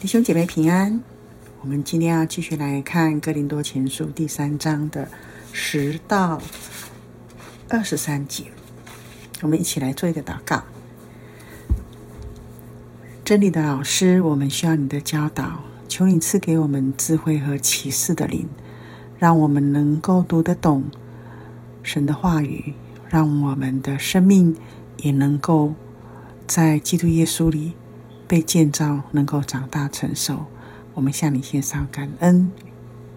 弟兄姐妹平安，我们今天要继续来看《哥林多前书》第三章的十到二十三节。我们一起来做一个祷告。真理的老师，我们需要你的教导，求你赐给我们智慧和启示的灵，让我们能够读得懂神的话语，让我们的生命也能够在基督耶稣里。被建造，能够长大成熟，我们向你献上感恩，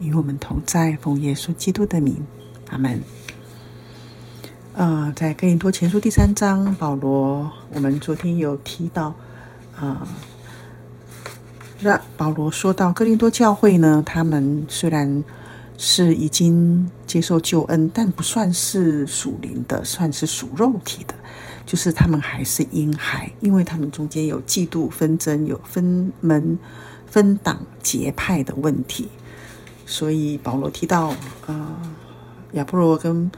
与我们同在，奉耶稣基督的名，阿门。呃，在哥林多前书第三章，保罗，我们昨天有提到，啊、呃，那保罗说到哥林多教会呢，他们虽然是已经接受救恩，但不算是属灵的，算是属肉体的。就是他们还是婴孩，因为他们中间有嫉妒纷争，有分门、分党结派的问题，所以保罗提到，呃，亚波罗跟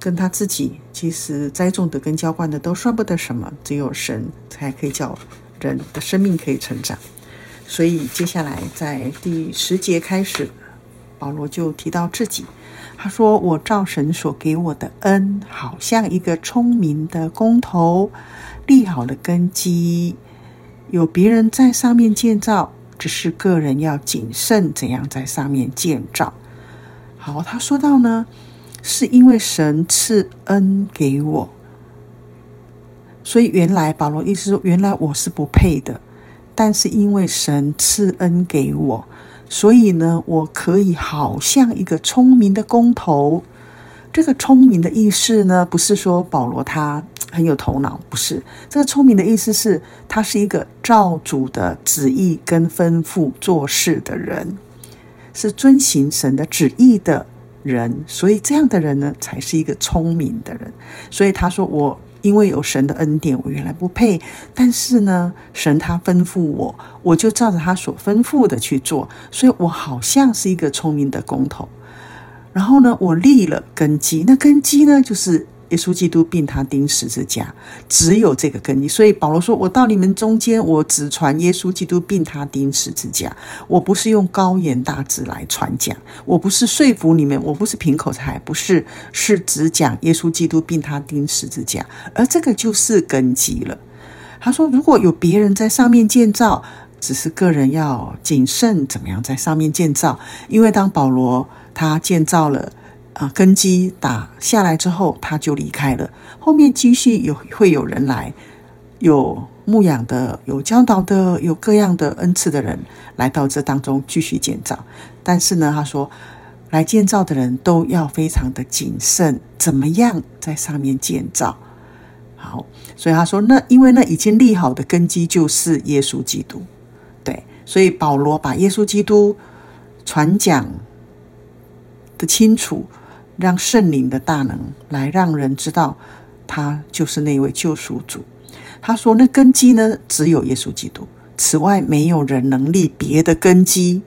跟他自己，其实栽种的跟浇灌的都算不得什么，只有神才可以叫人的生命可以成长。所以接下来在第十节开始，保罗就提到自己。他说：“我照神所给我的恩，好像一个聪明的工头，立好了根基，有别人在上面建造，只是个人要谨慎怎样在上面建造。”好，他说到呢，是因为神赐恩给我，所以原来保罗意思说，原来我是不配的，但是因为神赐恩给我。所以呢，我可以好像一个聪明的工头。这个聪明的意思呢，不是说保罗他很有头脑，不是。这个聪明的意思是，他是一个照主的旨意跟吩咐做事的人，是遵行神的旨意的人。所以这样的人呢，才是一个聪明的人。所以他说我。因为有神的恩典，我原来不配，但是呢，神他吩咐我，我就照着他所吩咐的去做，所以我好像是一个聪明的工头。然后呢，我立了根基，那根基呢，就是。耶稣基督并他钉十字架，只有这个根基。所以保罗说：“我到你们中间，我只传耶稣基督并他钉十字架。我不是用高言大智来传讲，我不是说服你们，我不是凭口才，不是，是只讲耶稣基督并他钉十字架。而这个就是根基了。”他说：“如果有别人在上面建造，只是个人要谨慎，怎么样在上面建造？因为当保罗他建造了。”啊，根基打下来之后，他就离开了。后面继续有会有人来，有牧养的，有教导的，有各样的恩赐的人来到这当中继续建造。但是呢，他说来建造的人都要非常的谨慎，怎么样在上面建造？好，所以他说那因为那已经立好的根基就是耶稣基督，对，所以保罗把耶稣基督传讲的清楚。让圣灵的大能来让人知道，他就是那位救赎主。他说：“那根基呢，只有耶稣基督，此外没有人能立别的根基。”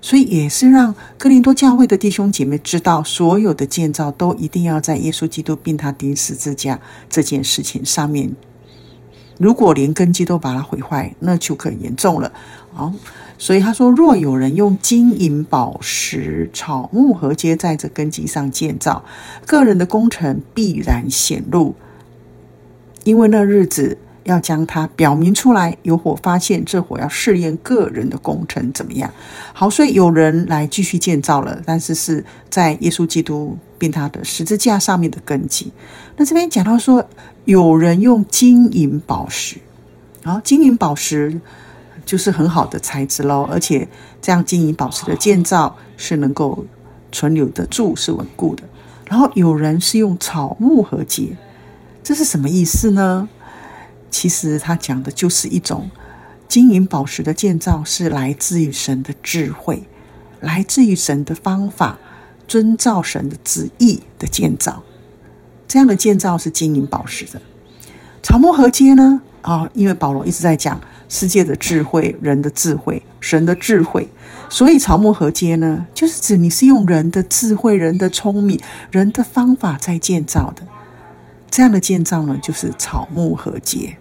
所以也是让哥林多教会的弟兄姐妹知道，所有的建造都一定要在耶稣基督并他钉十字架这件事情上面。如果连根基都把它毁坏，那就可严重了。好。所以他说：“若有人用金银宝石、草木和皆在这根基上建造，个人的工程必然显露，因为那日子要将它表明出来，有火发现，这火要试验个人的工程怎么样。好，所以有人来继续建造了，但是是在耶稣基督并他的十字架上面的根基。那这边讲到说，有人用金银宝石，啊，金银宝石。”就是很好的材质喽，而且这样金银宝石的建造是能够存留得住，是稳固的。然后有人是用草木和结，这是什么意思呢？其实他讲的就是一种金银宝石的建造是来自于神的智慧，来自于神的方法，遵照神的旨意的建造。这样的建造是金银宝石的。草木禾秸呢？啊、因为保罗一直在讲。世界的智慧，人的智慧，神的智慧，所以草木禾秸呢，就是指你是用人的智慧、人的聪明、人的方法在建造的。这样的建造呢，就是草木禾秸。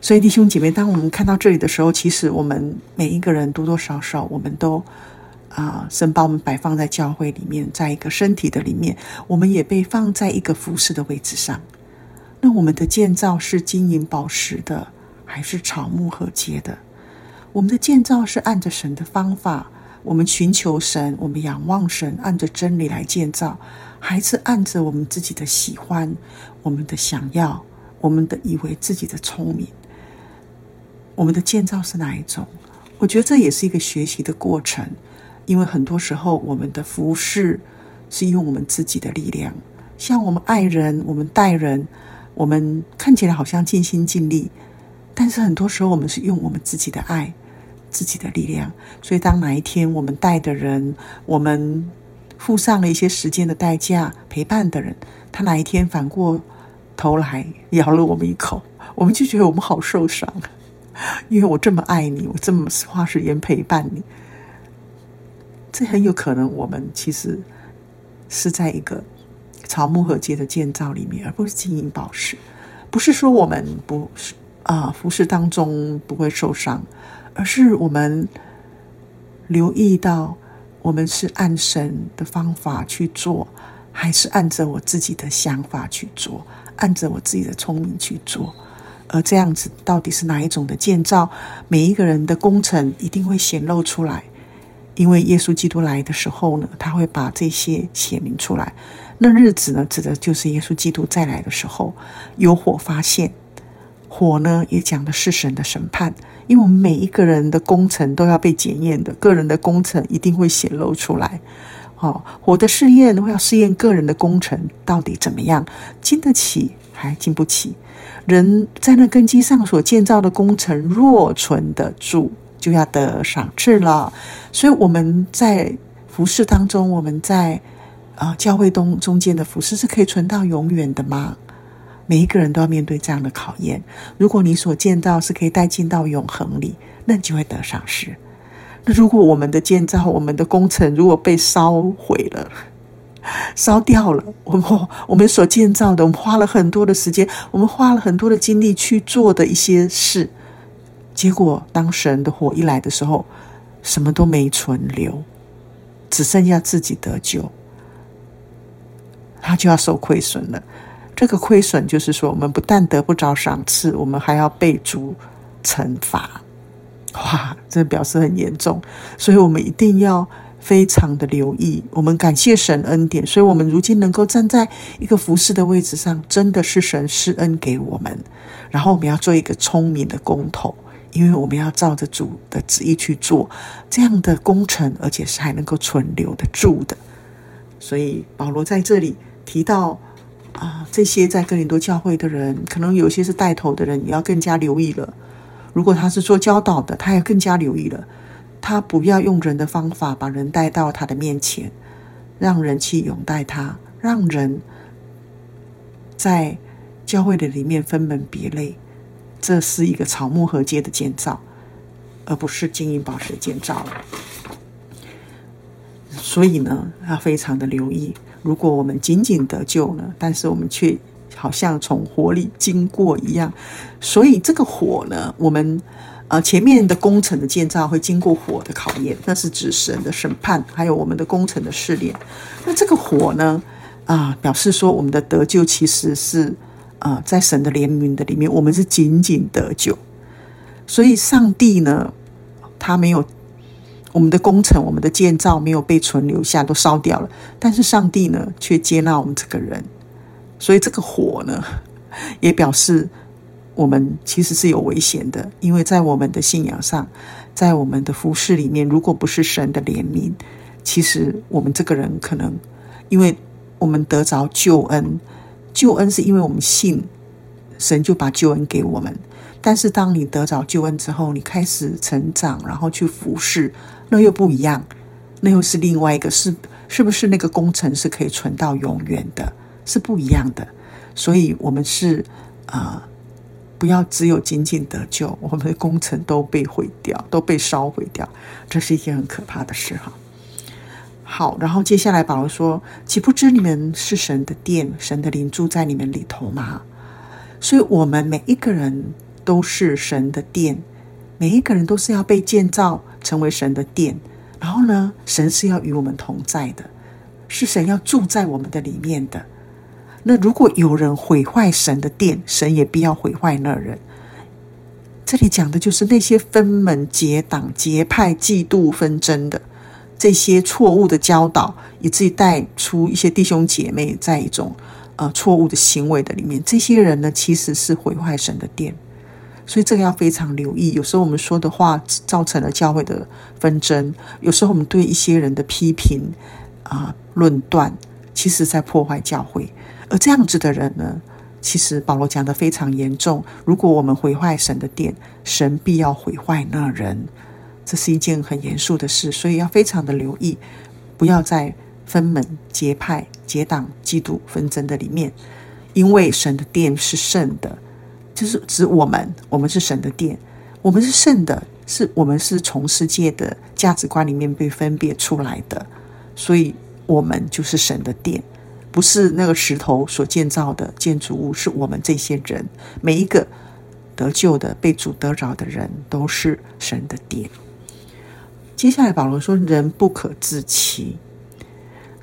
所以弟兄姐妹，当我们看到这里的时候，其实我们每一个人多多少少，我们都啊，神把我们摆放在教会里面，在一个身体的里面，我们也被放在一个服侍的位置上。那我们的建造是金银宝石的，还是草木禾秸的？我们的建造是按着神的方法，我们寻求神，我们仰望神，按着真理来建造，还是按着我们自己的喜欢、我们的想要、我们的以为自己的聪明？我们的建造是哪一种？我觉得这也是一个学习的过程，因为很多时候我们的服侍是用我们自己的力量，像我们爱人、我们待人，我们看起来好像尽心尽力，但是很多时候我们是用我们自己的爱、自己的力量。所以当哪一天我们带的人，我们付上了一些时间的代价陪伴的人，他哪一天反过头来咬了我们一口，我们就觉得我们好受伤。因为我这么爱你，我这么花时间陪伴你，这很有可能我们其实是在一个草木禾秸的建造里面，而不是金银宝石。不是说我们不是啊，服侍当中不会受伤，而是我们留意到我们是按神的方法去做，还是按着我自己的想法去做，按着我自己的聪明去做。而这样子到底是哪一种的建造？每一个人的工程一定会显露出来，因为耶稣基督来的时候呢，他会把这些显明出来。那日子呢，指的就是耶稣基督再来的时候，有火发现，火呢也讲的是神的审判，因为我们每一个人的工程都要被检验的，个人的工程一定会显露出来。哦，火的试验会要试验个人的工程到底怎么样，经得起还经不起。人在那根基上所建造的工程，若存得住，就要得赏赐了。所以我们在服事当中，我们在啊教会中中间的服事是可以存到永远的吗？每一个人都要面对这样的考验。如果你所建造是可以带进到永恒里，那你就会得赏赐。那如果我们的建造、我们的工程如果被烧毁了，烧掉了，我们我们所建造的，我们花了很多的时间，我们花了很多的精力去做的一些事，结果当神的火一来的时候，什么都没存留，只剩下自己得救，他就要受亏损了。这个亏损就是说，我们不但得不着赏赐，我们还要被主惩罚。哇，这表示很严重，所以我们一定要。非常的留意，我们感谢神恩典，所以我们如今能够站在一个服侍的位置上，真的是神施恩给我们。然后我们要做一个聪明的工头，因为我们要照着主的旨意去做这样的工程，而且是还能够存留得住的。所以保罗在这里提到啊，这些在哥林多教会的人，可能有些是带头的人，你要更加留意了。如果他是做教导的，他也更加留意了。他不要用人的方法把人带到他的面前，让人去拥戴他，让人在教会的里面分门别类。这是一个草木禾秸的建造，而不是金银宝石的建造。所以呢，要非常的留意。如果我们仅仅得救呢，但是我们却好像从火里经过一样。所以这个火呢，我们。呃，前面的工程的建造会经过火的考验，那是指神的审判，还有我们的工程的试炼。那这个火呢，啊、表示说我们的得救其实是啊、在神的怜悯的里面，我们是仅仅得救。所以上帝呢，他没有我们的工程，我们的建造没有被存留下，都烧掉了。但是上帝呢，却接纳我们这个人。所以这个火呢，也表示。我们其实是有危险的，因为在我们的信仰上，在我们的服饰里面，如果不是神的怜悯，其实我们这个人可能，因为我们得着救恩，救恩是因为我们信神，就把救恩给我们。但是当你得着救恩之后，你开始成长，然后去服侍，那又不一样，那又是另外一个，是是不是那个工程是可以存到永远的，是不一样的。所以，我们是啊。呃不要只有仅仅得救，我们的工程都被毁掉，都被烧毁掉，这是一件很可怕的事哈。好，然后接下来保罗说：“岂不知你们是神的殿，神的灵住在你们里头吗？”所以，我们每一个人都是神的殿，每一个人都是要被建造成为神的殿。然后呢，神是要与我们同在的，是神要住在我们的里面的。那如果有人毁坏神的殿，神也必要毁坏那人。这里讲的就是那些分门结党、结派、嫉妒纷争的这些错误的教导，以至于带出一些弟兄姐妹在一种呃错误的行为的里面。这些人呢，其实是毁坏神的殿。所以这个要非常留意。有时候我们说的话造成了教会的纷争，有时候我们对一些人的批评啊、论断，其实在破坏教会。而这样子的人呢，其实保罗讲得非常严重。如果我们毁坏神的殿，神必要毁坏那人。这是一件很严肃的事，所以要非常的留意，不要在分门结派、结党、嫉妒纷争的里面，因为神的殿是圣的。就是指我们，我们是神的殿，我们是圣的，是我们是从世界的价值观里面被分别出来的，所以我们就是神的殿，不是那个石头所建造的建筑物，是我们这些人，每一个得救的、被主得着的人，都是神的殿。接下来保罗说：“人不可自欺。”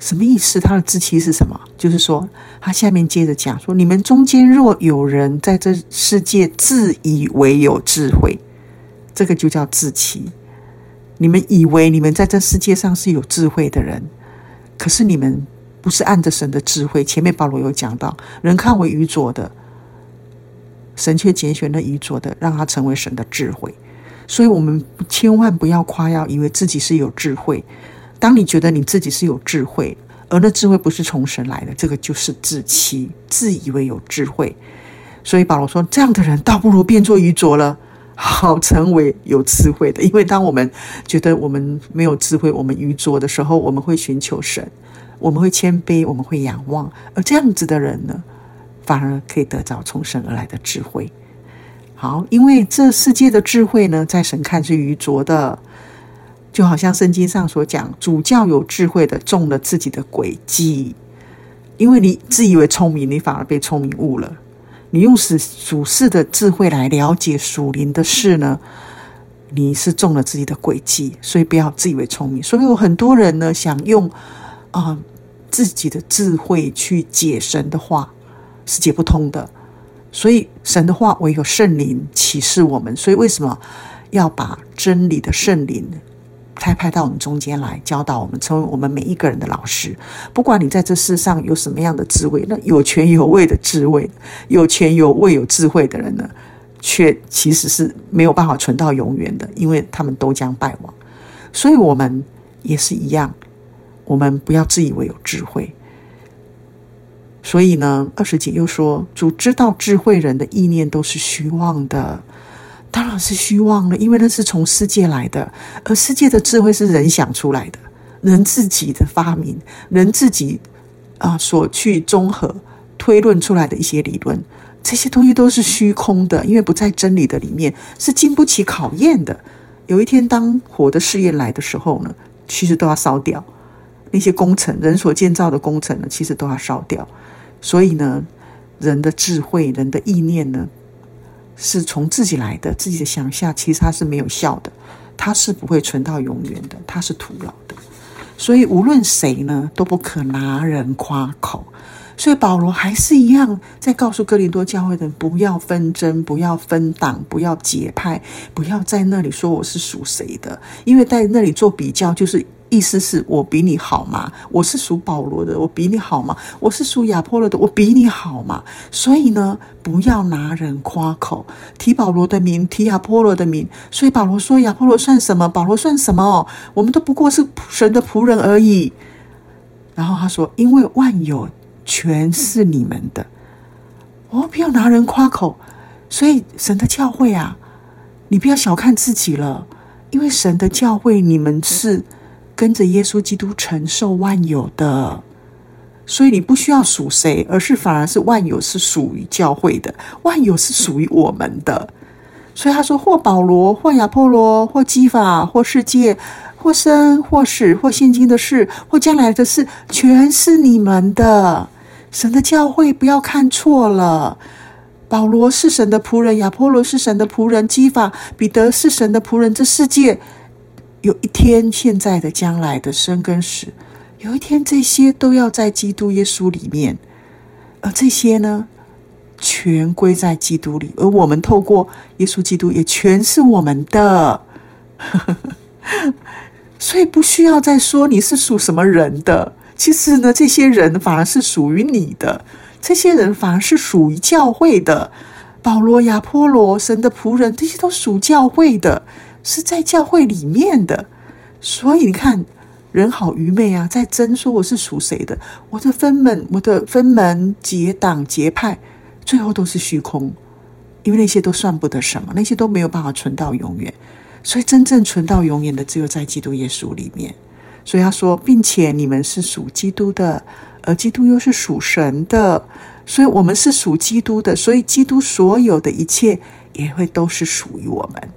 什么意思？他的自欺是什么？就是说，他下面接着讲说：你们中间若有人在这世界自以为有智慧，这个就叫自欺。你们以为你们在这世界上是有智慧的人，可是你们不是按着神的智慧。前面保罗有讲到，人看为愚拙的，神却拣选了愚拙的，让他成为神的智慧。所以，我们千万不要夸耀，以为自己是有智慧。当你觉得你自己是有智慧，而那智慧不是从神来的，这个就是自欺，自以为有智慧。所以保罗说，这样的人倒不如变作愚拙了，好成为有智慧的。因为当我们觉得我们没有智慧，我们愚拙的时候，我们会寻求神，我们会谦卑，我们会仰望。而这样子的人呢，反而可以得着从神而来的智慧。好，因为这世界的智慧呢，在神看是愚拙的。就好像圣经上所讲，主教有智慧的中了自己的诡计，因为你自以为聪明，你反而被聪明误了。你用属属事的智慧来了解属灵的事呢，你是中了自己的诡计。所以不要自以为聪明。所以有很多人呢，想用啊、自己的智慧去解神的话，是解不通的。所以神的话唯有圣灵启示我们。所以为什么要把真理的圣灵差派到我们中间来教导我们，成为我们每一个人的老师。不管你在这世上有什么样的智慧，那有权有位的智慧，有权有位有智慧的人呢，却其实是没有办法存到永远的，因为他们都将败亡。所以，我们也是一样，我们不要自以为有智慧。所以呢，二十节又说，主知道智慧人的意念都是虚妄的。当然是虚妄了，因为那是从世界来的，而世界的智慧是人想出来的，人自己的发明，人自己啊所去综合推论出来的一些理论，这些东西都是虚空的，因为不在真理的里面，是经不起考验的。有一天，当火的试验来的时候呢，其实都要烧掉那些工程，人所建造的工程呢，其实都要烧掉。所以呢，人的智慧，人的意念呢，是从自己来的，自己的想象其实它是没有效的，它是不会存到永远的，它是徒劳的。所以无论谁呢，都不可拿人夸口。所以保罗还是一样在告诉哥林多教会的人，不要纷争，不要分党，不要结派，不要在那里说我是属谁的，因为在那里做比较就是。意思是我比你好吗？我是属保罗的，我比你好吗？我是属亚波罗的，我比你好吗？所以呢，不要拿人夸口，提保罗的名，提亚波罗的名。所以保罗说：“亚波罗算什么？保罗算什么？我们都不过是神的仆人而已。”然后他说：“因为万有全是你们的，哦，不要拿人夸口。所以神的教会啊，你不要小看自己了，因为神的教会，你们是。”跟着耶稣基督承受万有的，所以你不需要属谁，而是反而是万有是属于教会的，万有是属于我们的。所以他说：或保罗，或亚波罗，或基法，或世界，或生，或死，或现今的事，或将来的事，全是你们的。神的教会不要看错了，保罗是神的仆人，亚波罗是神的仆人，基法、彼得是神的仆人。这世界有一天，现在的、将来的生跟死，有一天这些都要在基督耶稣里面，而这些呢，全归在基督里，而我们透过耶稣基督也全是我们的。所以不需要再说你是属什么人的，其实呢，这些人反而是属于你的，这些人反而是属于教会的。保罗、亚波罗、神的仆人，这些都属教会的，是在教会里面的。所以你看，人好愚昧啊，在争说我是属谁的，我的分门、我的分门结党结派，最后都是虚空，因为那些都算不得什么，那些都没有办法存到永远。所以，真正存到永远的，只有在基督耶稣里面。所以他说，并且你们是属基督的，而基督又是属神的。所以我们是属基督的，所以基督所有的一切也会都是属于我们。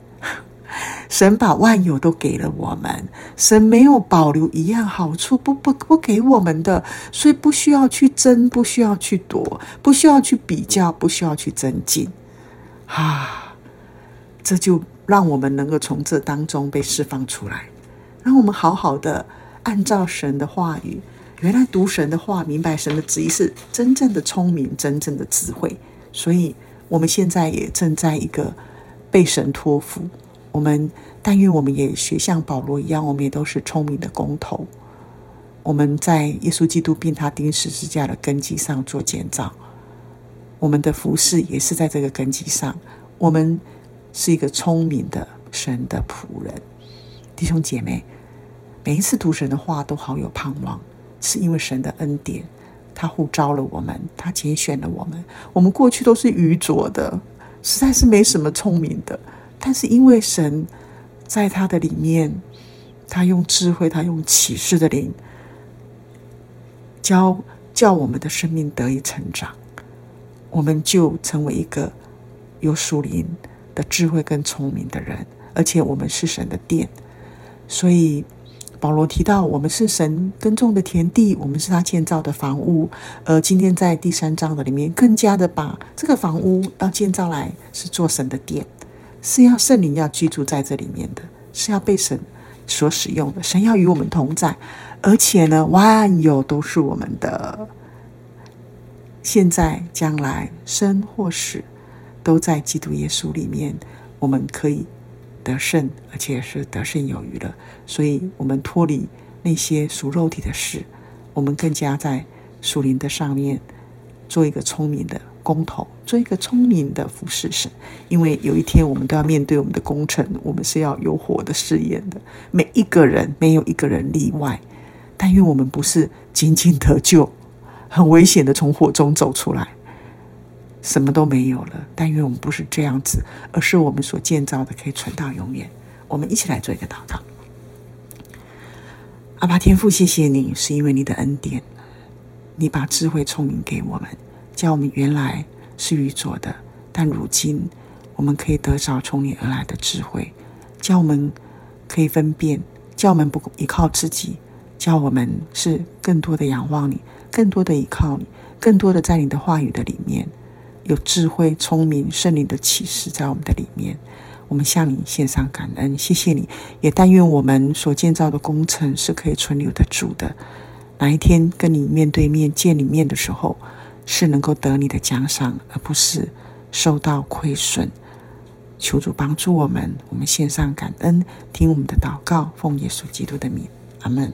神把万有都给了我们，神没有保留一样好处不不不给我们的，所以不需要去争，不需要去夺，不需要去比较，不需要去增进。啊，这就。让我们能够从这当中被释放出来，让我们好好的按照神的话语。原来读神的话，明白神的旨意是真正的聪明，真正的智慧。所以，我们现在也正在一个被神托付。我们但愿我们也学像保罗一样，我们也都是聪明的工头。我们在耶稣基督并他钉十字架的根基上做建造，我们的服饰也是在这个根基上。我们。是一个聪明的神的仆人，弟兄姐妹，每一次读神的话都好有盼望，是因为神的恩典，他呼召了我们，他拣选了我们。我们过去都是愚拙的，实在是没什么聪明的，但是因为神在他的里面，他用智慧，他用启示的灵，教叫我们的生命得以成长，我们就成为一个有属灵。的智慧跟聪明的人，而且我们是神的殿，所以保罗提到我们是神耕种的田地，我们是他建造的房屋。而今天在第三章的里面，更加的把这个房屋要建造来是做神的殿，是要圣灵要居住在这里面的，是要被神所使用的。神要与我们同在，而且呢，万有都是我们的，现在、将来、生或死。都在基督耶稣里面，我们可以得胜，而且是得胜有余了。所以，我们脱离那些属肉体的事，我们更加在属灵的上面做一个聪明的工头，做一个聪明的服侍神。因为有一天我们都要面对我们的工程，我们是要有火的试验的。每一个人没有一个人例外，但愿我们不是仅仅得救，很危险的从火中走出来。什么都没有了，但愿我们不是这样子，而是我们所建造的可以存到永远。我们一起来做一个祷告。阿爸天父，谢谢你，是因为你的恩典，你把智慧聪明给我们，叫我们原来是愚拙的，但如今我们可以得着从你而来的智慧，叫我们可以分辨，叫我们不依靠自己，叫我们是更多的仰望你，更多的依靠你，更多的在你的话语的里面。有智慧、聪明、圣灵的启示在我们的里面，我们向你献上感恩，谢谢你。也但愿我们所建造的工程是可以存留得住的。哪一天跟你面对面见你面的时候，是能够得你的奖赏，而不是受到亏损。求主帮助我们，我们献上感恩，听我们的祷告，奉耶稣基督的名，阿门。